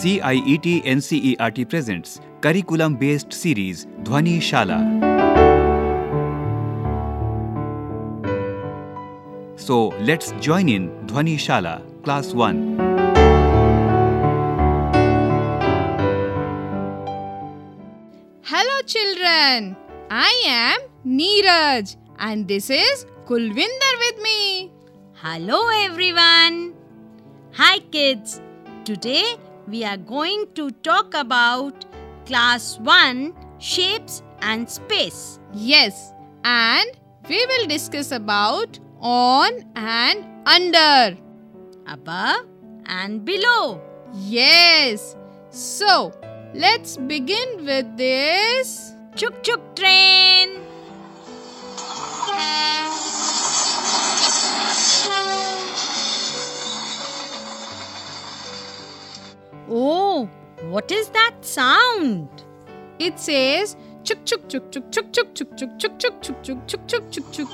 CIET NCERT presents curriculum based series Dhwani Shala. So let's join in Dhwani Shala, Class 1. Hello, children. I am Neeraj, and this is Kulvinder with me. Hello everyone. Hi kids. Today we are going to talk about class 1 shapes and space. Yes, and we will discuss about on and under. Above and below. Yes. So, let's begin with this. Chuk chuk train. What is that sound? It says chuk chuk chuk chuk chuk chuk chuk chuk chuk chuk chuk chuk chuk chuk chuk chuk.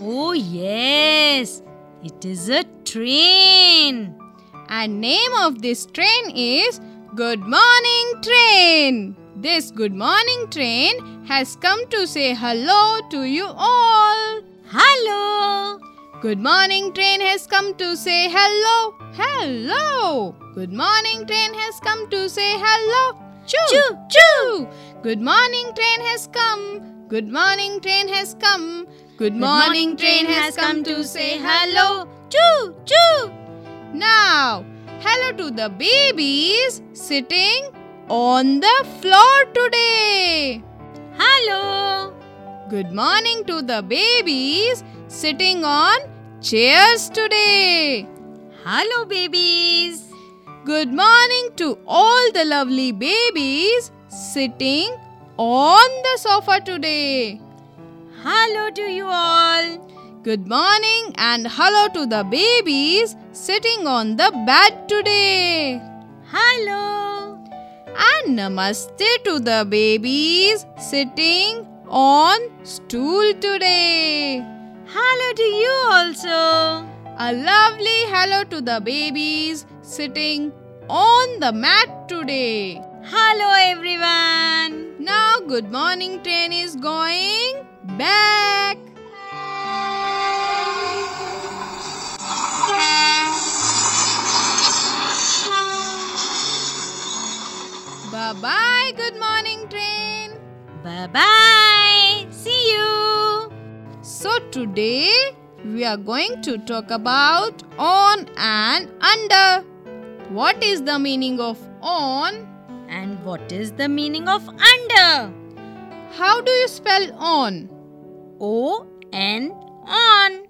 Oh, yes. It is a train. And name of this train is Good Morning Train. This Good Morning Train has come to say hello to you all. Hello. Good Morning Train has come to say hello. Hello. Good Morning Train has come to say hello. Choo Choo, choo. Good Morning Train has come. Good Morning Train has come. Good Morning Train has come to say hello. Choo, choo. Now, hello to the babies sitting on the floor today. Hello. Good morning to the babies sitting on chairs today. Hello, babies. Good morning to all the lovely babies sitting on the sofa today. Hello to you all. Good morning and hello to the babies sitting on the bed today. Hello. And namaste to the babies sitting on stool today. Hello to you also. A lovely hello to the babies sitting on the mat today. Hello, everyone. Now, good morning train is going back. Bye bye, good morning train. Bye bye. See you. So, today we are going to talk about on and under. What is the meaning of on? And what is the meaning of under? How do you spell on? O N on.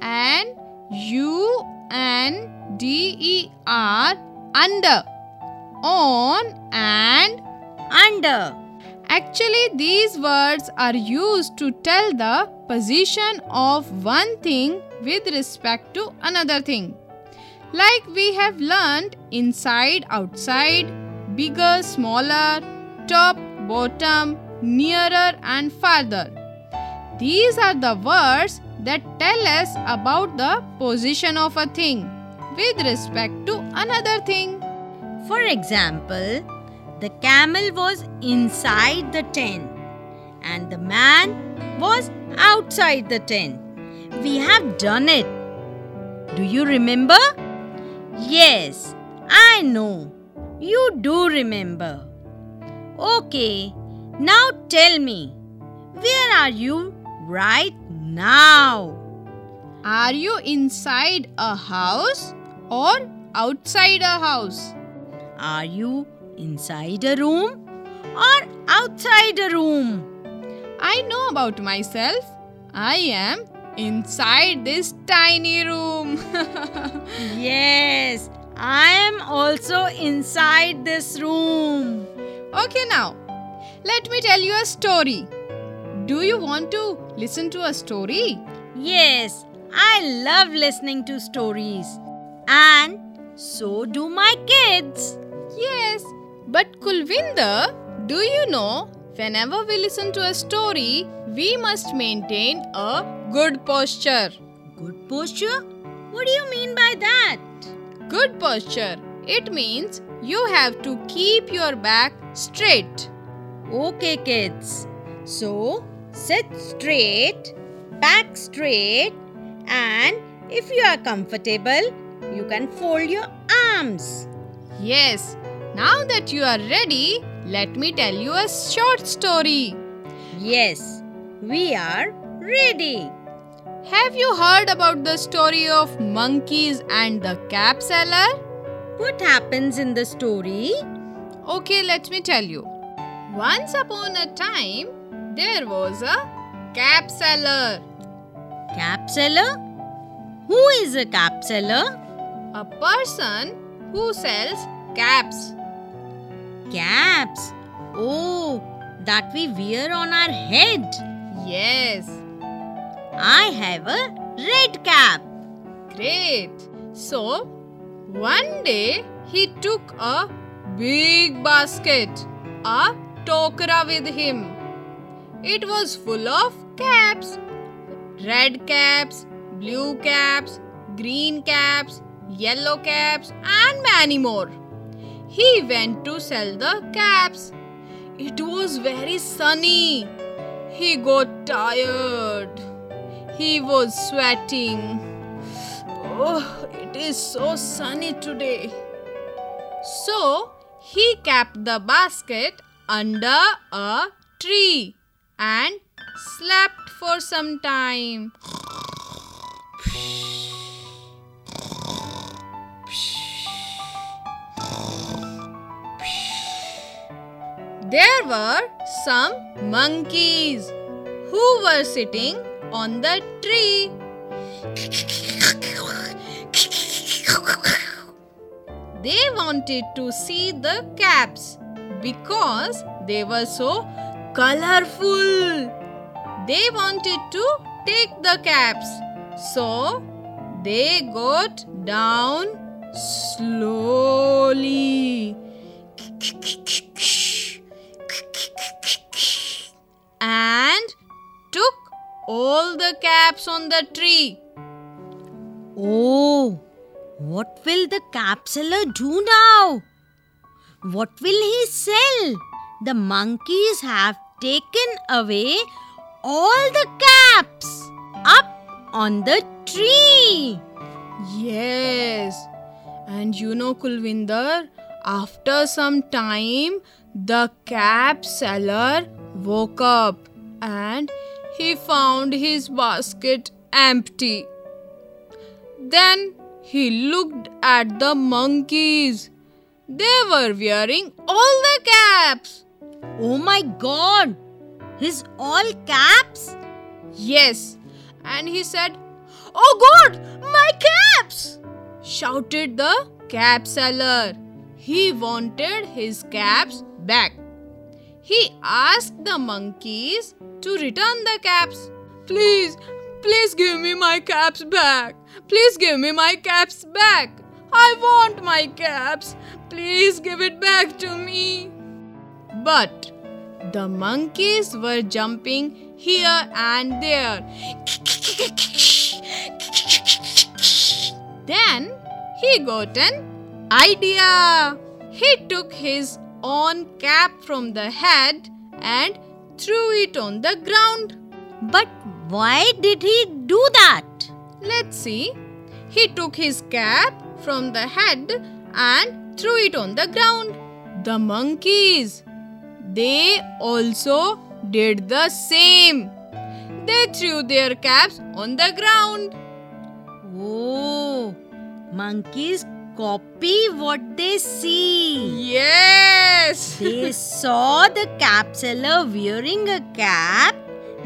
And U N D E R under. On and Under. Actually, these words are used to tell the position of one thing with respect to another thing. Like we have learned inside, outside, bigger, smaller, top, bottom, nearer, and farther. These are the words that tell us about the position of a thing with respect to another thing. For example, the camel was inside the tent and the man was outside the tent. We have done it. Do you remember? Yes, I know. You do remember. Okay, now tell me, where are you right now? Are you inside a house or outside a house? Are you inside a room or outside a room? I know about myself. I am inside this tiny room. Yes, I am also inside this room. okay, now let me tell you a story. Do you want to listen to a story? Yes, I love listening to stories. And so do my kids. Yes, But Kulvinder, do you know whenever we listen to a story, we must maintain a good posture. Good posture? What do you mean by that? Good posture. It means you have to keep your back straight. Okay, kids. So, sit straight, back straight, and if you are comfortable, you can fold your arms. Yes, now that you are ready, let me tell you a short story. Yes, we are ready. Have you heard about the story of monkeys and the cap seller? What happens in the story? Okay, let me tell you. Once upon a time, there was a cap seller. Cap seller? Who is a cap seller? A person who sells caps. Caps. Oh, that we wear on our head. Yes, I have a red cap. great. So, one day he took a big basket, a tokra with him. It was full of caps red caps, blue caps, green caps, yellow caps, and many more. He went to sell the caps. It was very sunny. He got tired. He was sweating. Oh, it is so sunny today. So he kept the basket under a tree and slept for some time. There were some monkeys who were sitting on the tree. They wanted to see the caps because they were so colorful. They wanted to take the caps. So they got down slowly. And took all the caps on the tree. Oh, what will the cap seller do now? What will he sell? The monkeys have taken away all the caps up on the tree. Yes. And you know, Kulvinder, after some time, the cap seller woke up and he found his basket empty. Then he looked at the monkeys. They were wearing all the caps. Oh my god! His all caps? Yes. And he said, Oh God, my caps! shouted the cap seller. He wanted his caps back. He asked the monkeys to return the caps. Please, please give me my caps back. Please give me my caps back. I want my caps. Please give it back to me. But the monkeys were jumping here and there. Then he got an idea. He took his own cap from the head and threw it on the ground. But why did he do that? Let's see. He took his cap from the head and threw it on the ground. The monkeys, they also did the same. They threw their caps on the ground. Oh, monkeys copy what they see. Yes! They saw the cap seller wearing a cap.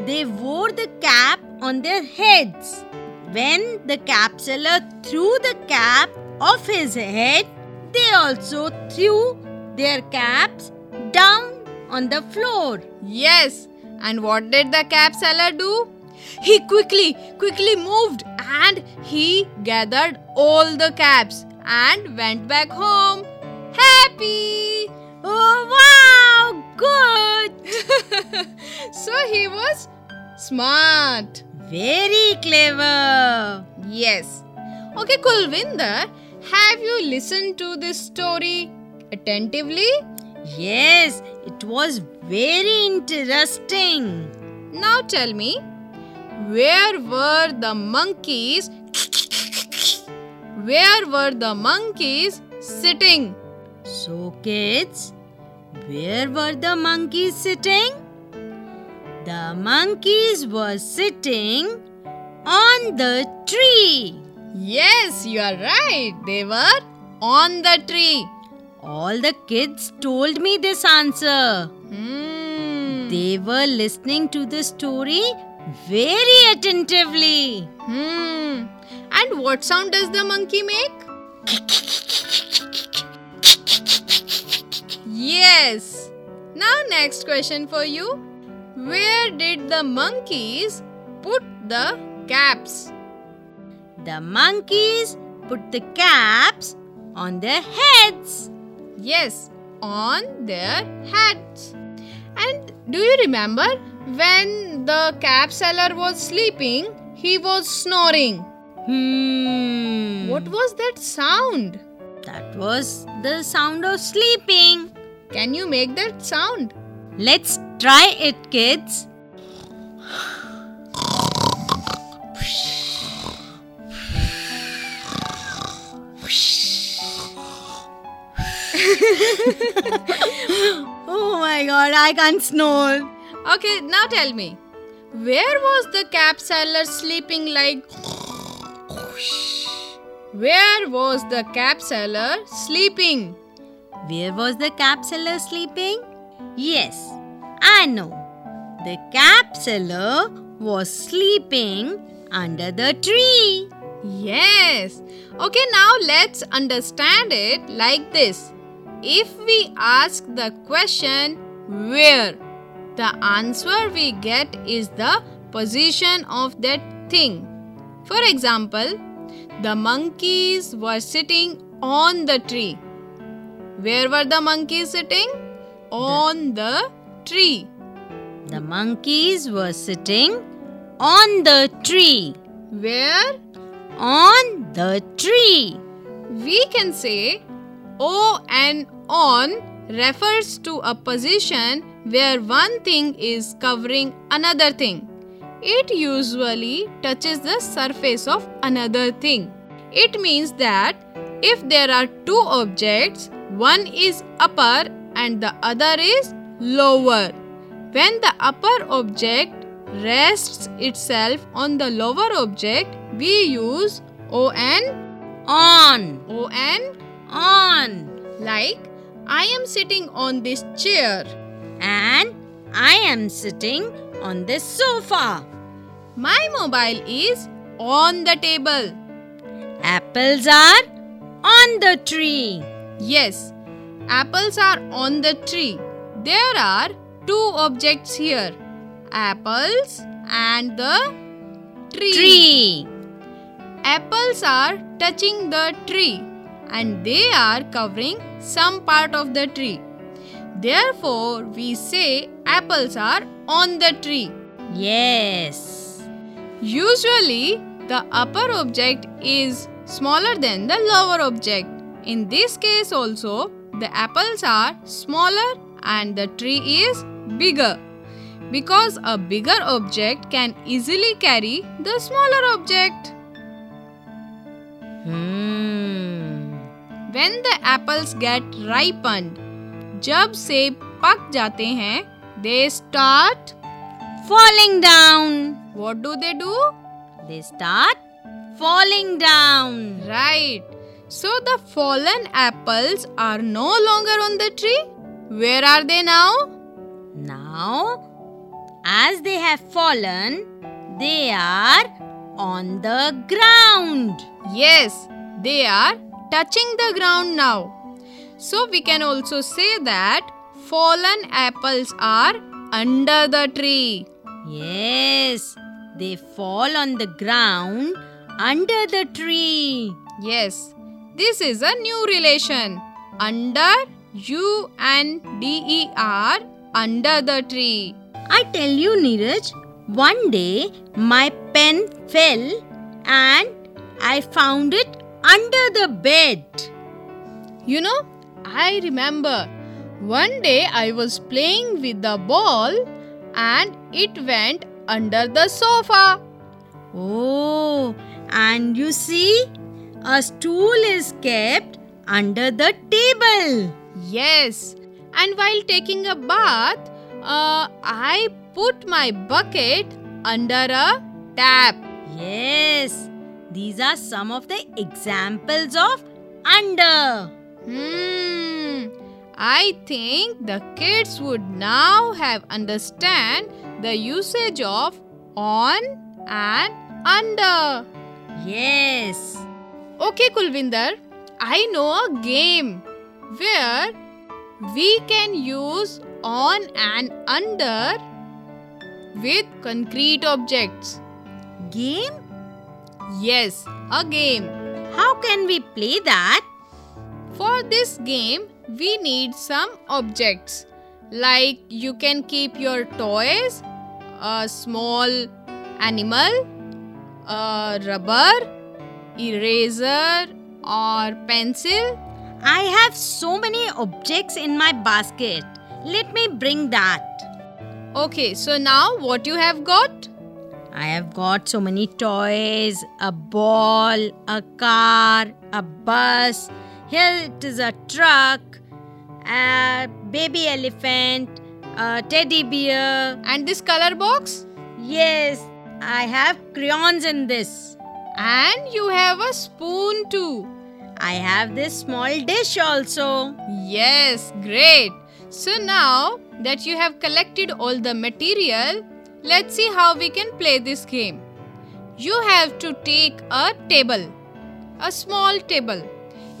They wore the cap on their heads. When the cap seller threw the cap off his head, they also threw their caps down on the floor. Yes, and what did the cap seller do? He quickly, quickly moved and he gathered all the caps and went back home happy. Oh, wow, good. so he was smart. Very clever. Yes. Okay, Kulvinder, have you listened to this story attentively? Yes, it was very interesting. Now tell me, where were the monkeys where were the monkeys sitting? So, kids, where were the monkeys sitting? The monkeys were sitting on the tree. Yes, you are right. They were on the tree. All the kids told me this answer. Hmm. They were listening to the story very attentively. Hmm. And what sound does the monkey make? Yes. Now, next question for you. Where did the monkeys put the caps? The monkeys put the caps on their heads. Yes, on their heads. And do you remember when the cap seller was sleeping, he was snoring? Hmm. What was that sound? That was the sound of sleeping. Can you make that sound? Let's try it, kids. oh my god, I can't snore. Okay, now tell me. Where was the cap seller sleeping like? Where was the cap seller sleeping? Where was the cap seller sleeping? Yes, I know. The cap seller was sleeping under the tree. Yes. Okay, now let's understand it like this. If we ask the question where, the answer we get is the position of that thing. For example, the monkeys were sitting on the tree. Where were the monkeys sitting? On the tree. The monkeys were sitting on the tree. Where? On the tree. We can say O and on refers to a position where one thing is covering another thing. It usually touches the surface of another thing. It means that if there are two objects, one is upper and the other is lower. When the upper object rests itself on the lower object, we use on On. on On. like I am sitting on this chair. And I am sitting on this sofa. My mobile is on the table. Apples are on the tree. Yes, apples are on the tree. There are two objects here apples and the tree. Tree. Apples are touching the tree and they are covering some part of the tree. Therefore, we say apples are on the tree. Yes. Usually, the upper object is smaller than the lower object. In this case, also, the apples are smaller and the tree is bigger. Because a bigger object can easily carry the smaller object. Hmm. When the apples get ripened, जब सेब पक जाते हैं, they start. Falling down. What do they do? They start falling down. Right. So the fallen apples are no longer on the tree. Where are they now? Now, as they have fallen, they are on the ground. Yes, they are touching the ground now. So we can also say that fallen apples are under the tree. Yes, they fall on the ground under the tree. Yes, this is a new relation. Under U and D E R under the tree. I tell you, Neeraj, one day my pen fell and I found it under the bed. You know, I remember one day I was playing with the ball and it went under the sofa. Oh, and you see, a stool is kept under the table. Yes, and while taking a bath, uh, I put my bucket under a tap. Yes, these are some of the examples of under. Hmm. I think the kids would now have understand the usage of on and under. Yes. Okay, Kulvinder, I know a game where we can use on and under with concrete objects. Game? Yes, a game. How can we play that? For this game, we need some objects. Like you can keep your toys, a small animal, a rubber, eraser, or pencil. I have so many objects in my basket. Let me bring that. Okay, so now what you have got? I have got so many toys, a ball, a car, a bus. Here it is a truck, a baby elephant, a teddy bear. And this color box? Yes, I have crayons in this. And you have a spoon too. I have this small dish also. Yes, great. So now that you have collected all the material, let's see how we can play this game. You have to take a table, a small table.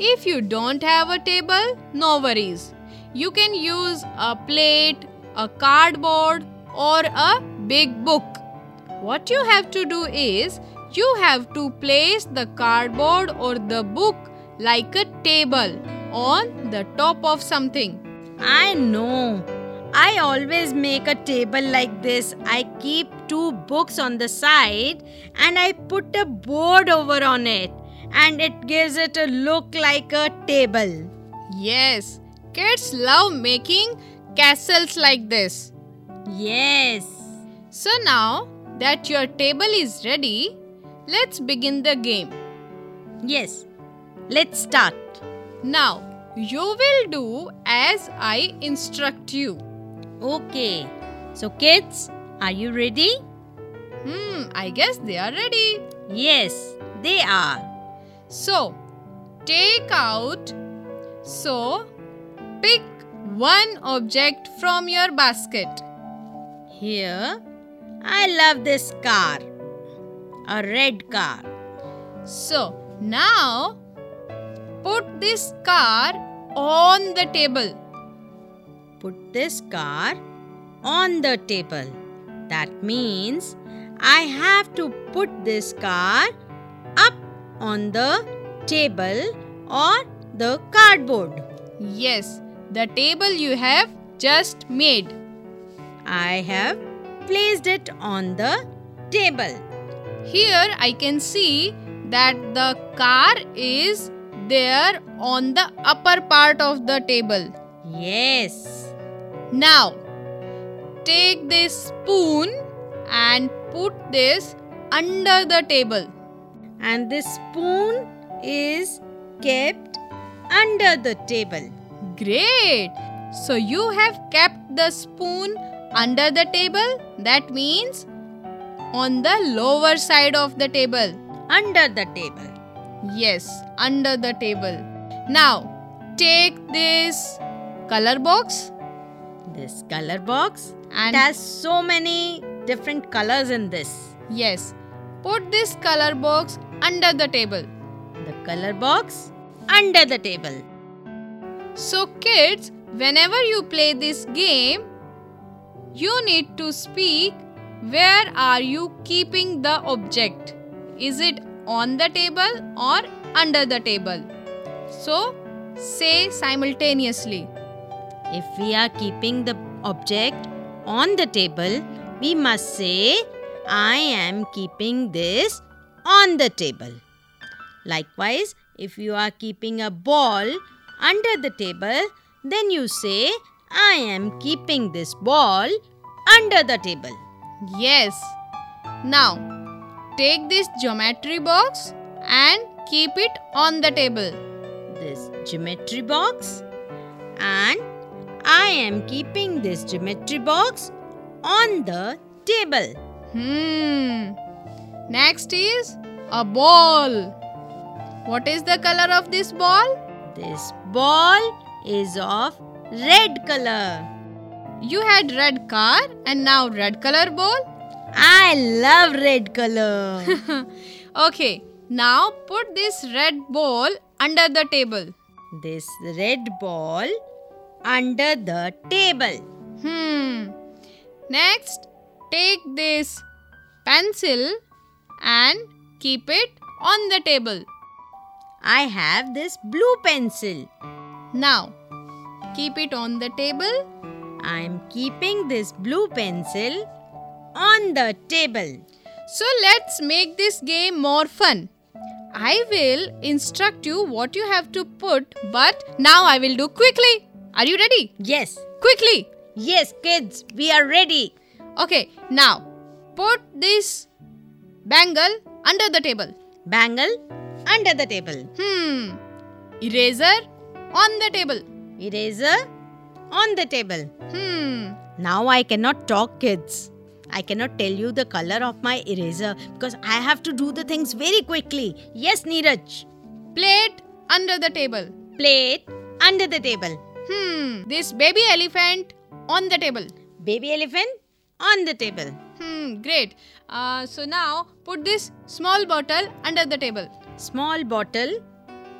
If you don't have a table, no worries. You can use a plate, a cardboard, or a big book. What you have to do is you have to place the cardboard or the book like a table on the top of something. I know. I always make a table like this. I keep two books on the side and I put a board over on it and it gives it a look like a table. Yes, kids love making castles like this. Yes. So now that your table is ready, let's begin the game. Yes. Let's start. Now, you will do as I instruct you. Okay. So, kids, are you ready? Hmm, I guess they are ready. Yes, they are. So, take out. So, pick one object from your basket. Here, I love this car. A red car. So, now put this car on the table. Put this car on the table. That means I have to put this car up on the table or the cardboard. Yes, the table you have just made. I have placed it on the table. Here I can see that the car is there on the upper part of the table. Yes. Now, take this spoon and put this under the table. And this spoon is kept under the table. Great! So you have kept the spoon under the table. That means on the lower side of the table. Under the table. Yes, under the table. Now, take this color box This color box. and It has so many different colors in this. yes, put this color box under the table. The color box under the table. So, kids, whenever you play this game, you need to speak where are you keeping the object? Is it on the table or under the table? So, say simultaneously. If we are keeping the object on the table, we must say, I am keeping this on the table. Likewise, if you are keeping a ball under the table, then you say, I am keeping this ball under the table. Yes. Now, take this geometry box and keep it on the table. This geometry box and I am keeping this geometry box on the table. Hmm. Next is a ball. What is the color of this ball? This ball is of red color. You had red car and now red color ball? I love red color. Okay, now put this red ball under the table. this red ball under the table. Hmm. Next, take this pencil and keep it on the table. I have this blue pencil. Now, keep it on the table. I am keeping this blue pencil on the table. So, let's make this game more fun. I will instruct you what you have to put, but now I will do quickly. Are you ready? Yes, Quickly! yes, kids, we are ready. Okay, now put this bangle under the table. Bangle under the table. Hmm. Eraser on the table. Eraser on the table. Hmm. Now I cannot talk, kids. I cannot tell you the color of my eraser because I have to do the things very quickly. Yes, Neeraj. Plate under the table. Plate under the table. Hmm. This baby elephant on the table. Baby elephant on the table. Hmm. Great. Uh, so now put this small bottle under the table. Small bottle.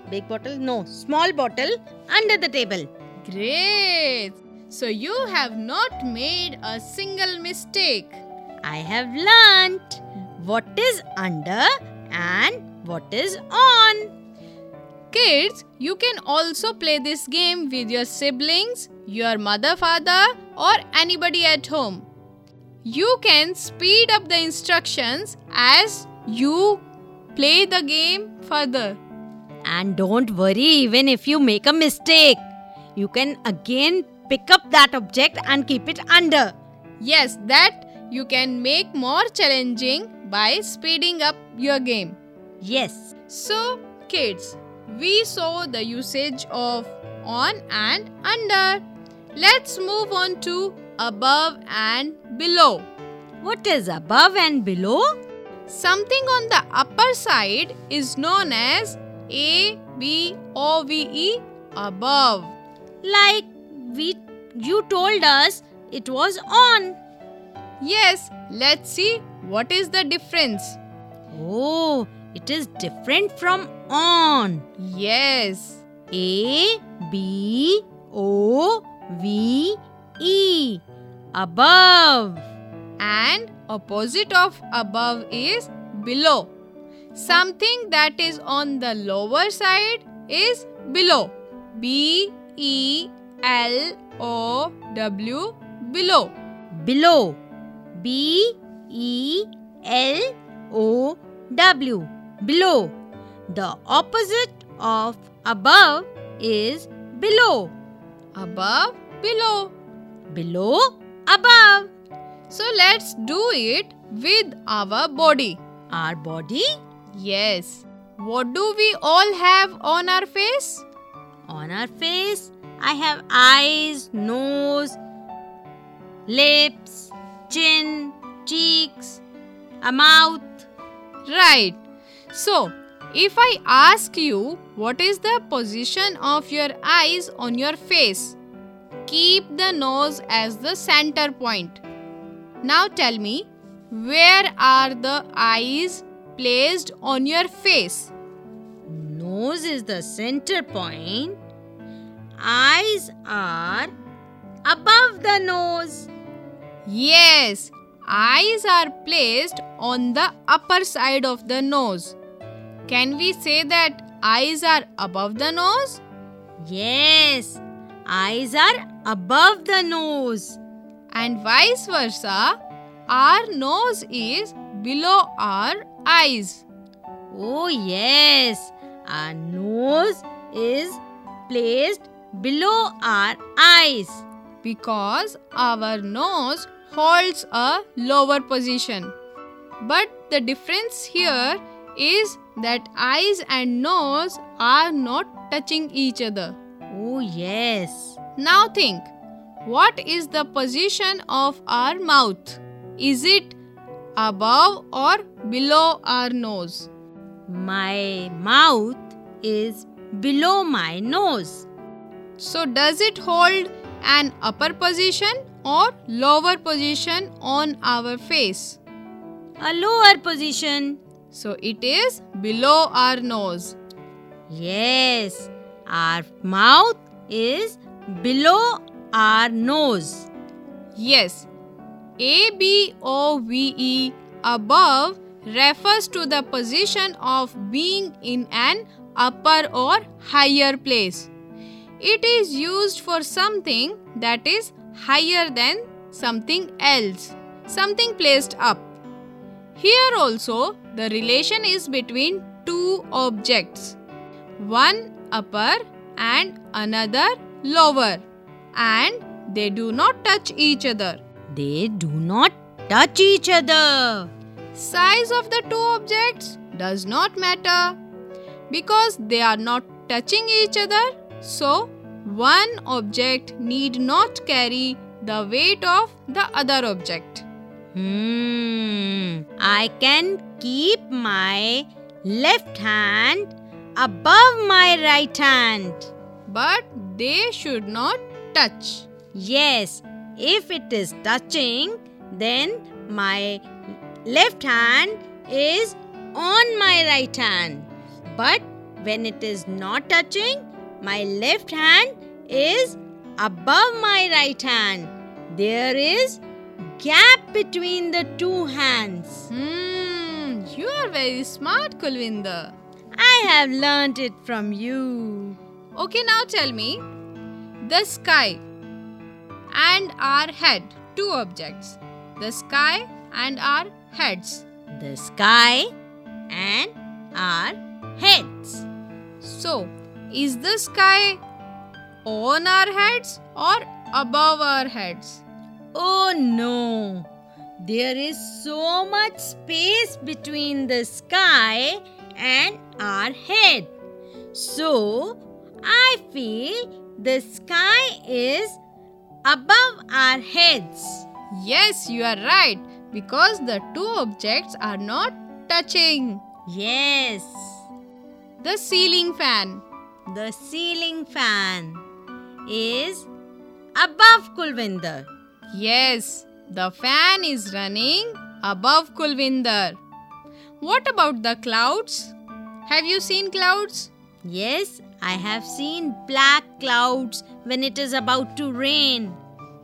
Big bottle? No. Small bottle under the table. Great. So you have not made a single mistake. I have learnt what is under and what is on. Kids, you can also play this game with your siblings, your mother, father, or anybody at home. You can speed up the instructions as you play the game further. And don't worry even if you make a mistake. You can again pick up that object and keep it under. Yes, that you can make more challenging by speeding up your game. Yes. So, kids, we saw the usage of on and under. Let's move on to above and below. What is above and below? Something on the upper side is known as A B O V E above. Like we you told us it was on. Yes, let's see what is the difference. Oh, it is different from on. Yes. A B O V E above. and opposite of above is below. Something that is on the lower side is below. B E L O W below. Below. B E L O W. Below. The opposite of above is below. Above, below. Below, above. So let's do it with our body. Our body Yes. What do we all have on our face? on our face. I have eyes, nose, lips, chin, cheeks, a mouth. Right. So, if I ask you what is the position of your eyes on your face, keep the nose as the center point. Now tell me, where are the eyes placed on your face? Nose is the center point. Eyes are above the nose. Yes, eyes are placed on the upper side of the nose. Can we say that eyes are above the nose? Yes, eyes are above the nose. and vice versa, our nose is below our eyes. Oh, yes. Our nose is placed below our eyes. because our nose holds a lower position. But the difference here is that eyes and nose are not touching each other. Oh, yes. Now think what is the position of our mouth? Is it above or below our nose? My mouth is below my nose. So, does it hold an upper position or lower position on our face? A lower position. So it is below our nose. Yes, our mouth is below our nose. Yes, A B O V E above refers to the position of being in an upper or higher place. It is used for something that is higher than something else, something placed up. Here also, the relation is between two objects one upper and another lower, and they do not touch each other. They do not touch each other. Size of the two objects does not matter because they are not touching each other, so one object need not carry the weight of the other object. Hmm. I can keep my left hand above my right hand. But they should not touch. Yes, if it is touching, then my left hand is on my right hand. But when it is not touching, my left hand is above my right hand. There is gap between the two hands. Hmm, you are very smart, Kulvinder. I have learnt it from you. Okay, now tell me the sky and our head, two objects. The sky and our heads. The sky and our heads. So, is the sky on our heads or above our heads? Oh no! There is so much space between the sky and our head. So, I feel the sky is above our heads. Yes, you are right because the two objects are not touching. Yes, The ceiling fan. the ceiling fan is above Kulvinder. Yes, the fan is running above Kulvinder. What about the clouds? Have you seen clouds? Yes, I have seen black clouds when it is about to rain.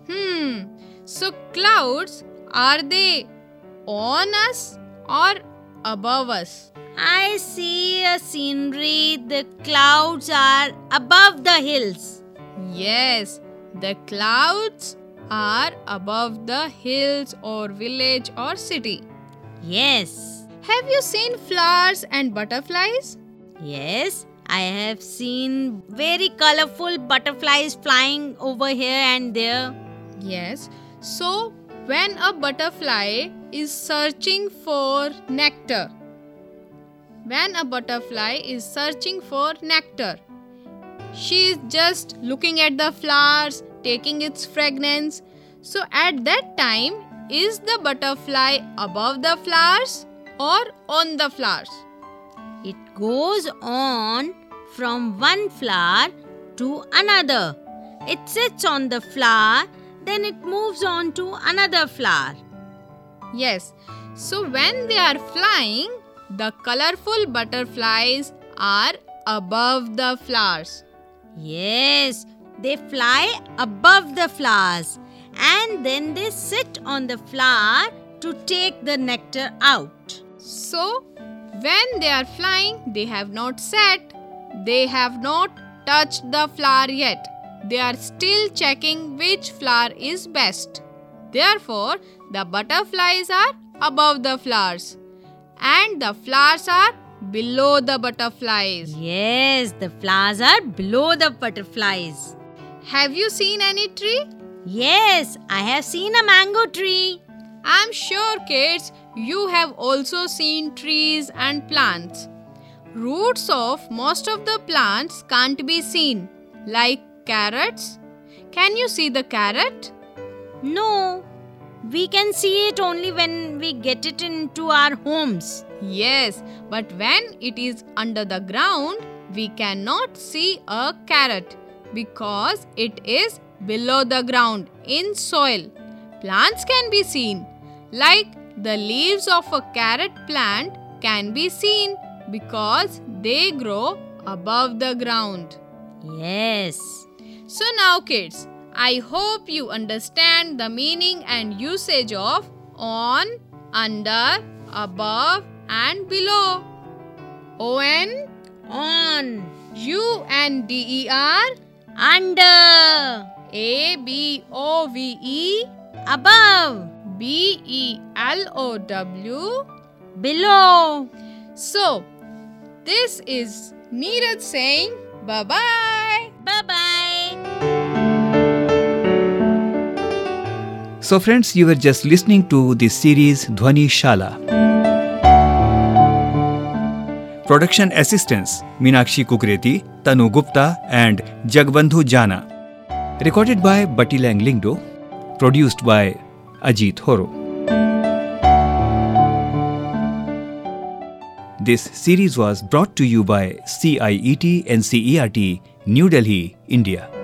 Hmm. So clouds are they on us or above us? I see a scenery, the clouds are above the hills. Yes, the clouds are above the hills or village or city. Yes, Have you seen flowers and butterflies? yes, I have seen very colorful butterflies flying over here and there. Yes. So, when a butterfly is searching for nectar, when a butterfly is searching for nectar, she is just looking at the flowers, taking its fragrance. So, at that time, is the butterfly above the flowers or on the flowers? It goes on from one flower to another. It sits on the flower, then it moves on to another flower. Yes. So when they are flying, the colorful butterflies are above the flowers. Yes, they fly above the flowers and then they sit on the flower to take the nectar out. So when they are flying, they have not sat, they have not touched the flower yet. They are still checking which flower is best. Therefore, the butterflies are above the flowers and the flowers are below the butterflies. Yes, the flowers are below the butterflies. Have you seen any tree? Yes, I have seen a mango tree. I'm sure, kids, you have also seen trees and plants. Roots of most of the plants can't be seen, like carrots. Can you see the carrot? No, we can see it only when we get it into our homes. Yes, but when it is under the ground, we cannot see a carrot because it is below the ground in soil. Plants can be seen, like the leaves of a carrot plant can be seen because they grow above the ground. Yes. So now, kids, I hope you understand the meaning and usage of on, under, above, and below. On, On. U N D E R, Under. A B O V E, Above. B E L O W. Below. So, this is Neeraj Singh bye bye bye so friends you are just listening to this series Dhwani Shala production assistants Meenakshi Kukreti Tanu Gupta and Jagbandhu Jana recorded by Bati Lang Lyngdoh produced by Ajit Horo This series was brought to you by CIET NCERT, New Delhi, India.